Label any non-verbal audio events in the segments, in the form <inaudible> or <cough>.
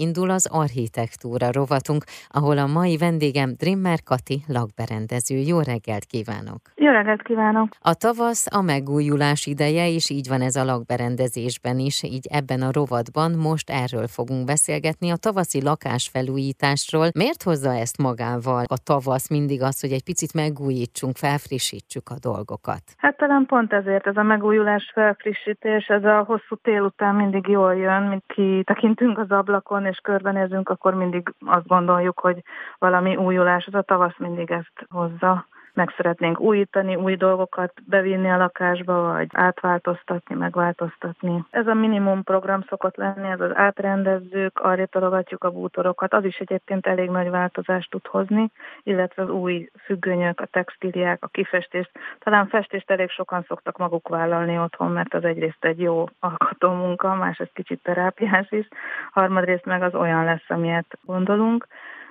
indul az architektúra rovatunk, ahol a mai vendégem Drimmer Kati lakberendező. Jó reggelt kívánok! Jó reggelt kívánok! A tavasz a megújulás ideje, és így van ez a lakberendezésben is, így ebben a rovatban most erről fogunk beszélgetni, a tavaszi lakásfelújításról. Miért hozza ezt magával a tavasz mindig az, hogy egy picit megújítsunk, felfrissítsük a dolgokat? Hát talán pont ezért ez a megújulás felfrissítés, ez a hosszú tél után mindig jól jön, mint ki tekintünk az ablakon és körbenézünk, akkor mindig azt gondoljuk, hogy valami újulás, az a tavasz mindig ezt hozza meg szeretnénk újítani, új dolgokat bevinni a lakásba, vagy átváltoztatni, megváltoztatni. Ez a minimum program szokott lenni, ez az átrendezzük, arra tologatjuk a bútorokat, az is egyébként elég nagy változást tud hozni, illetve az új függönyök, a textíliák, a kifestést. Talán festést elég sokan szoktak maguk vállalni otthon, mert az egyrészt egy jó alkotó munka, másrészt kicsit terápiás is, harmadrészt meg az olyan lesz, amilyet gondolunk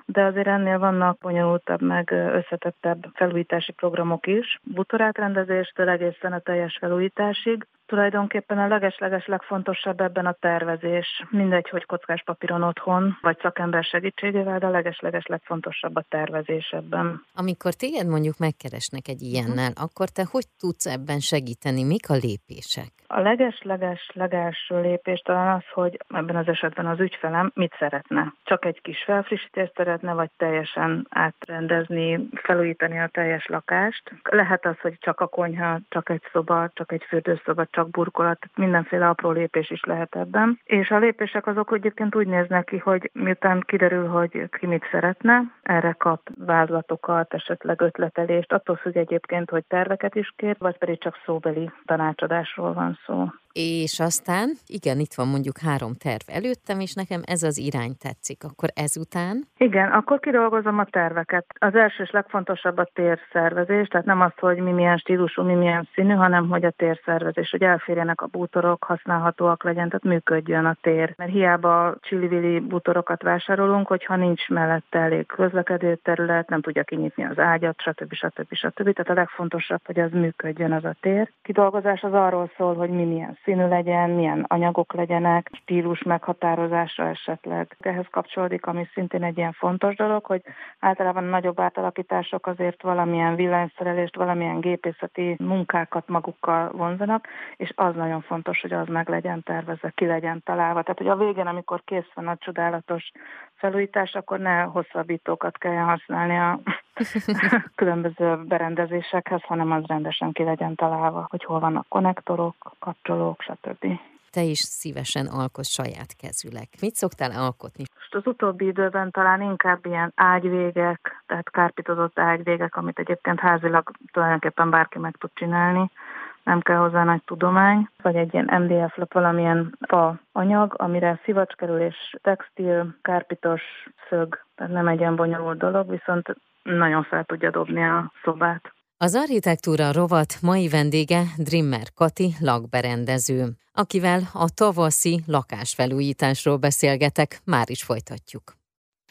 de azért ennél vannak bonyolultabb, meg összetettebb felújítási programok is. Butorátrendezéstől egészen a teljes felújításig. Tulajdonképpen a legesleges legfontosabb ebben a tervezés. Mindegy, hogy kockás papíron otthon, vagy szakember segítségével, de a legesleges legfontosabb a tervezés ebben. Amikor téged mondjuk megkeresnek egy ilyennel, uh-huh. akkor te hogy tudsz ebben segíteni? Mik a lépések? A leges-leges legelső lépés talán az, hogy ebben az esetben az ügyfelem mit szeretne. Csak egy kis felfrissítést szeretne, vagy teljesen átrendezni, felújítani a teljes lakást. Lehet az, hogy csak a konyha, csak egy szoba, csak egy fürdőszoba, csak burkolat, mindenféle apró lépés is lehet ebben. És a lépések azok egyébként úgy néznek ki, hogy miután kiderül, hogy ki mit szeretne, erre kap vázlatokat, esetleg ötletelést, attól függ egyébként, hogy terveket is kér, vagy pedig csak szóbeli tanácsadásról van szó és aztán, igen, itt van mondjuk három terv előttem, és nekem ez az irány tetszik. Akkor ezután? Igen, akkor kidolgozom a terveket. Az első és legfontosabb a térszervezés, tehát nem az, hogy mi milyen stílusú, mi milyen színű, hanem hogy a térszervezés, hogy elférjenek a bútorok, használhatóak legyen, tehát működjön a tér. Mert hiába csillivili bútorokat vásárolunk, hogyha nincs mellette elég közlekedő terület, nem tudja kinyitni az ágyat, stb. stb. stb. Tehát a legfontosabb, hogy az működjön az a tér. Kidolgozás az arról szól, hogy mi milyen színű legyen, milyen anyagok legyenek, stílus meghatározásra esetleg. Ehhez kapcsolódik, ami szintén egy ilyen fontos dolog, hogy általában nagyobb átalakítások azért valamilyen villanyszerelést, valamilyen gépészeti munkákat magukkal vonzanak, és az nagyon fontos, hogy az meg legyen tervezve, ki legyen találva. Tehát, hogy a végén, amikor kész van a csodálatos felújítás, akkor ne hosszabbítókat kelljen használni a <laughs> különböző berendezésekhez, hanem az rendesen ki legyen találva, hogy hol vannak konnektorok, kapcsolók, stb. Te is szívesen alkotsz saját kezűleg. Mit szoktál alkotni? Most az utóbbi időben talán inkább ilyen ágyvégek, tehát kárpitozott ágyvégek, amit egyébként házilag tulajdonképpen bárki meg tud csinálni nem kell hozzá nagy tudomány, vagy egy ilyen MDF lap, valamilyen fa anyag, amire szivacs kerül és textil, kárpitos szög, tehát nem egy ilyen bonyolult dolog, viszont nagyon fel tudja dobni a szobát. Az architektúra rovat mai vendége Drimmer Kati lakberendező, akivel a tavaszi lakásfelújításról beszélgetek, már is folytatjuk.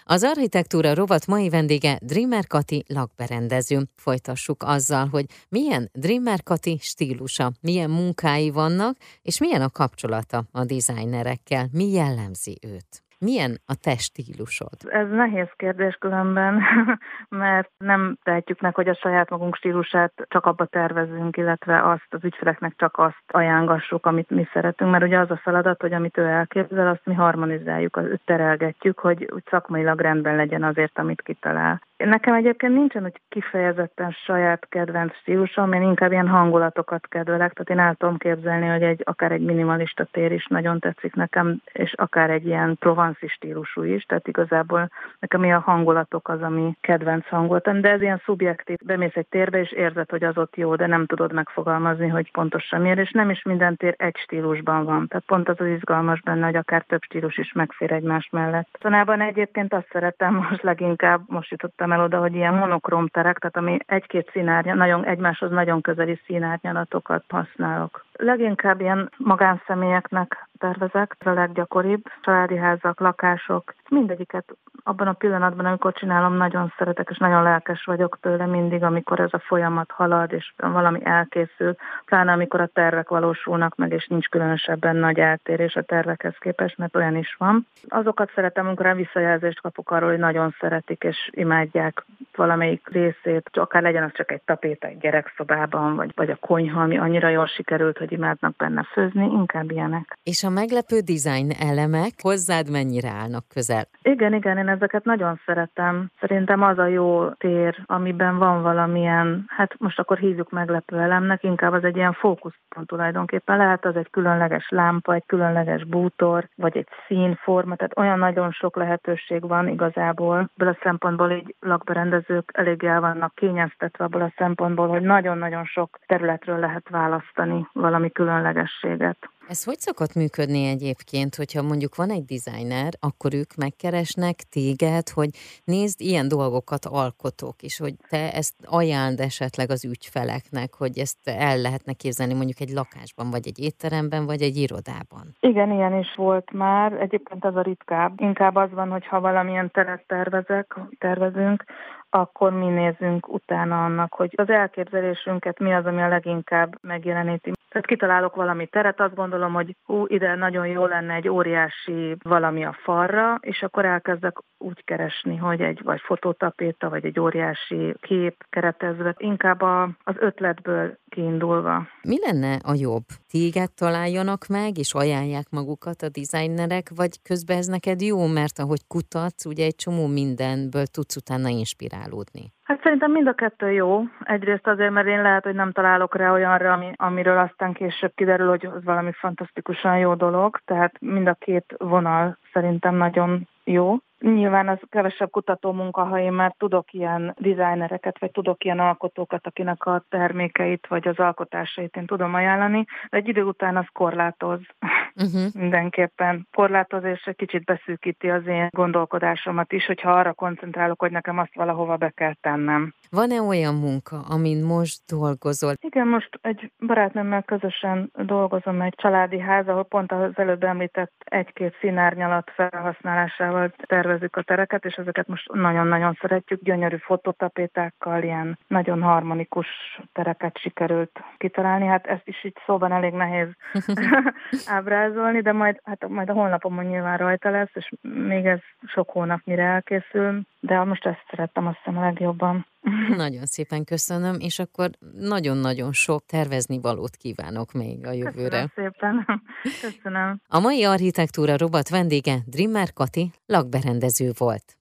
Az architektúra rovat mai vendége Dreamer Kati lakberendező. Folytassuk azzal, hogy milyen Dreamer Kati stílusa, milyen munkái vannak, és milyen a kapcsolata a designerekkel, mi jellemzi őt. Milyen a te stílusod? Ez nehéz kérdés különben, <laughs> mert nem tehetjük meg, hogy a saját magunk stílusát csak abba tervezünk, illetve azt az ügyfeleknek csak azt ajánlassuk, amit mi szeretünk, mert ugye az a feladat, hogy amit ő elképzel, azt mi harmonizáljuk, azt terelgetjük, hogy úgy szakmailag rendben legyen azért, amit kitalál. Nekem egyébként nincsen úgy kifejezetten saját kedvenc stílusom, én inkább ilyen hangulatokat kedvelek, tehát én el tudom képzelni, hogy egy, akár egy minimalista tér is nagyon tetszik nekem, és akár egy ilyen provanci stílusú is, tehát igazából nekem ilyen hangulatok az, ami kedvenc hangulatom, de ez ilyen szubjektív, bemész egy térbe, és érzed, hogy az ott jó, de nem tudod megfogalmazni, hogy pontosan miért, és nem is minden tér egy stílusban van, tehát pont az az izgalmas benne, hogy akár több stílus is megfér egymás mellett. Tanában egyébként azt szeretem most leginkább, most jutottam jutottam el oda, hogy ilyen monokrom terek, tehát ami egy-két színárnya, nagyon egymáshoz nagyon közeli színárnyalatokat használok. Leginkább ilyen magánszemélyeknek tervezek, ez a leggyakoribb, családi házak, lakások, mindegyiket abban a pillanatban, amikor csinálom, nagyon szeretek, és nagyon lelkes vagyok tőle mindig, amikor ez a folyamat halad, és valami elkészül, pláne amikor a tervek valósulnak meg, és nincs különösebben nagy eltérés a tervekhez képest, mert olyan is van. Azokat szeretem, amikor visszajelzést kapok arról, hogy nagyon szeretik és imádják valamelyik részét, akár legyen az csak egy tapéta egy gyerekszobában, vagy, vagy a konyha, ami annyira jól sikerült, hogy imádnak benne főzni, inkább ilyenek. És a meglepő design elemek hozzád mennyire állnak közel? Igen, igen, én ezeket nagyon szeretem. Szerintem az a jó tér, amiben van valamilyen, hát most akkor hívjuk meglepő elemnek, inkább az egy ilyen fókuszpont tulajdonképpen. Lehet az egy különleges lámpa, egy különleges bútor, vagy egy színforma, tehát olyan nagyon sok lehetőség van igazából. Ebből a szempontból így lakberendezők elég el vannak kényeztetve abból a szempontból, hogy nagyon-nagyon sok területről lehet választani valami különlegességet. Ez hogy szokott működni egyébként, hogyha mondjuk van egy designer, akkor ők megkeresnek téged, hogy nézd, ilyen dolgokat alkotok, és hogy te ezt ajánld esetleg az ügyfeleknek, hogy ezt el lehetne képzelni mondjuk egy lakásban, vagy egy étteremben, vagy egy irodában. Igen, ilyen is volt már. Egyébként az a ritkább. Inkább az van, hogy ha valamilyen teret tervezek, tervezünk, akkor mi nézünk utána annak, hogy az elképzelésünket mi az, ami a leginkább megjeleníti. Tehát kitalálok valami teret, azt gondolom, hogy hú, ide nagyon jó lenne egy óriási valami a falra, és akkor elkezdek úgy keresni, hogy egy vagy fototapéta, vagy egy óriási kép keretezve, inkább a, az ötletből kiindulva. Mi lenne a jobb? Téged találjanak meg, és ajánlják magukat a designerek, vagy közben ez neked jó, mert ahogy kutatsz, ugye egy csomó mindenből tudsz utána inspirálódni? Hát szerintem mind a kettő jó. Egyrészt azért, mert én lehet, hogy nem találok rá olyanra, ami, amiről aztán később kiderül, hogy az valami fantasztikusan jó dolog. Tehát mind a két vonal szerintem nagyon jó. Nyilván az kevesebb kutató munka, ha én már tudok ilyen dizájnereket, vagy tudok ilyen alkotókat, akinek a termékeit, vagy az alkotásait én tudom ajánlani, de egy idő után az korlátoz uh-huh. <laughs> mindenképpen. Korlátoz, és egy kicsit beszűkíti az én gondolkodásomat is, hogyha arra koncentrálok, hogy nekem azt valahova be kell tennem. Van-e olyan munka, amin most dolgozol? Igen, most egy barátnőmmel közösen dolgozom egy családi ház, ahol pont az előbb említett egy-két színárnyalat felhasználásával tervezzük a tereket, és ezeket most nagyon-nagyon szeretjük. Gyönyörű fototapétákkal, ilyen nagyon harmonikus tereket sikerült kitalálni. Hát ezt is így szóban elég nehéz <laughs> <laughs> ábrázolni, de majd, hát majd a honlapomon nyilván rajta lesz, és még ez sok hónap mire elkészül, de most ezt szerettem azt hiszem a legjobban. <laughs> Nagyon szépen köszönöm, és akkor nagyon-nagyon sok tervezni valót kívánok még a jövőre. Köszönöm szépen. <laughs> Köszönöm. A mai architektúra robot vendége Drimmer Kati lakberendező volt.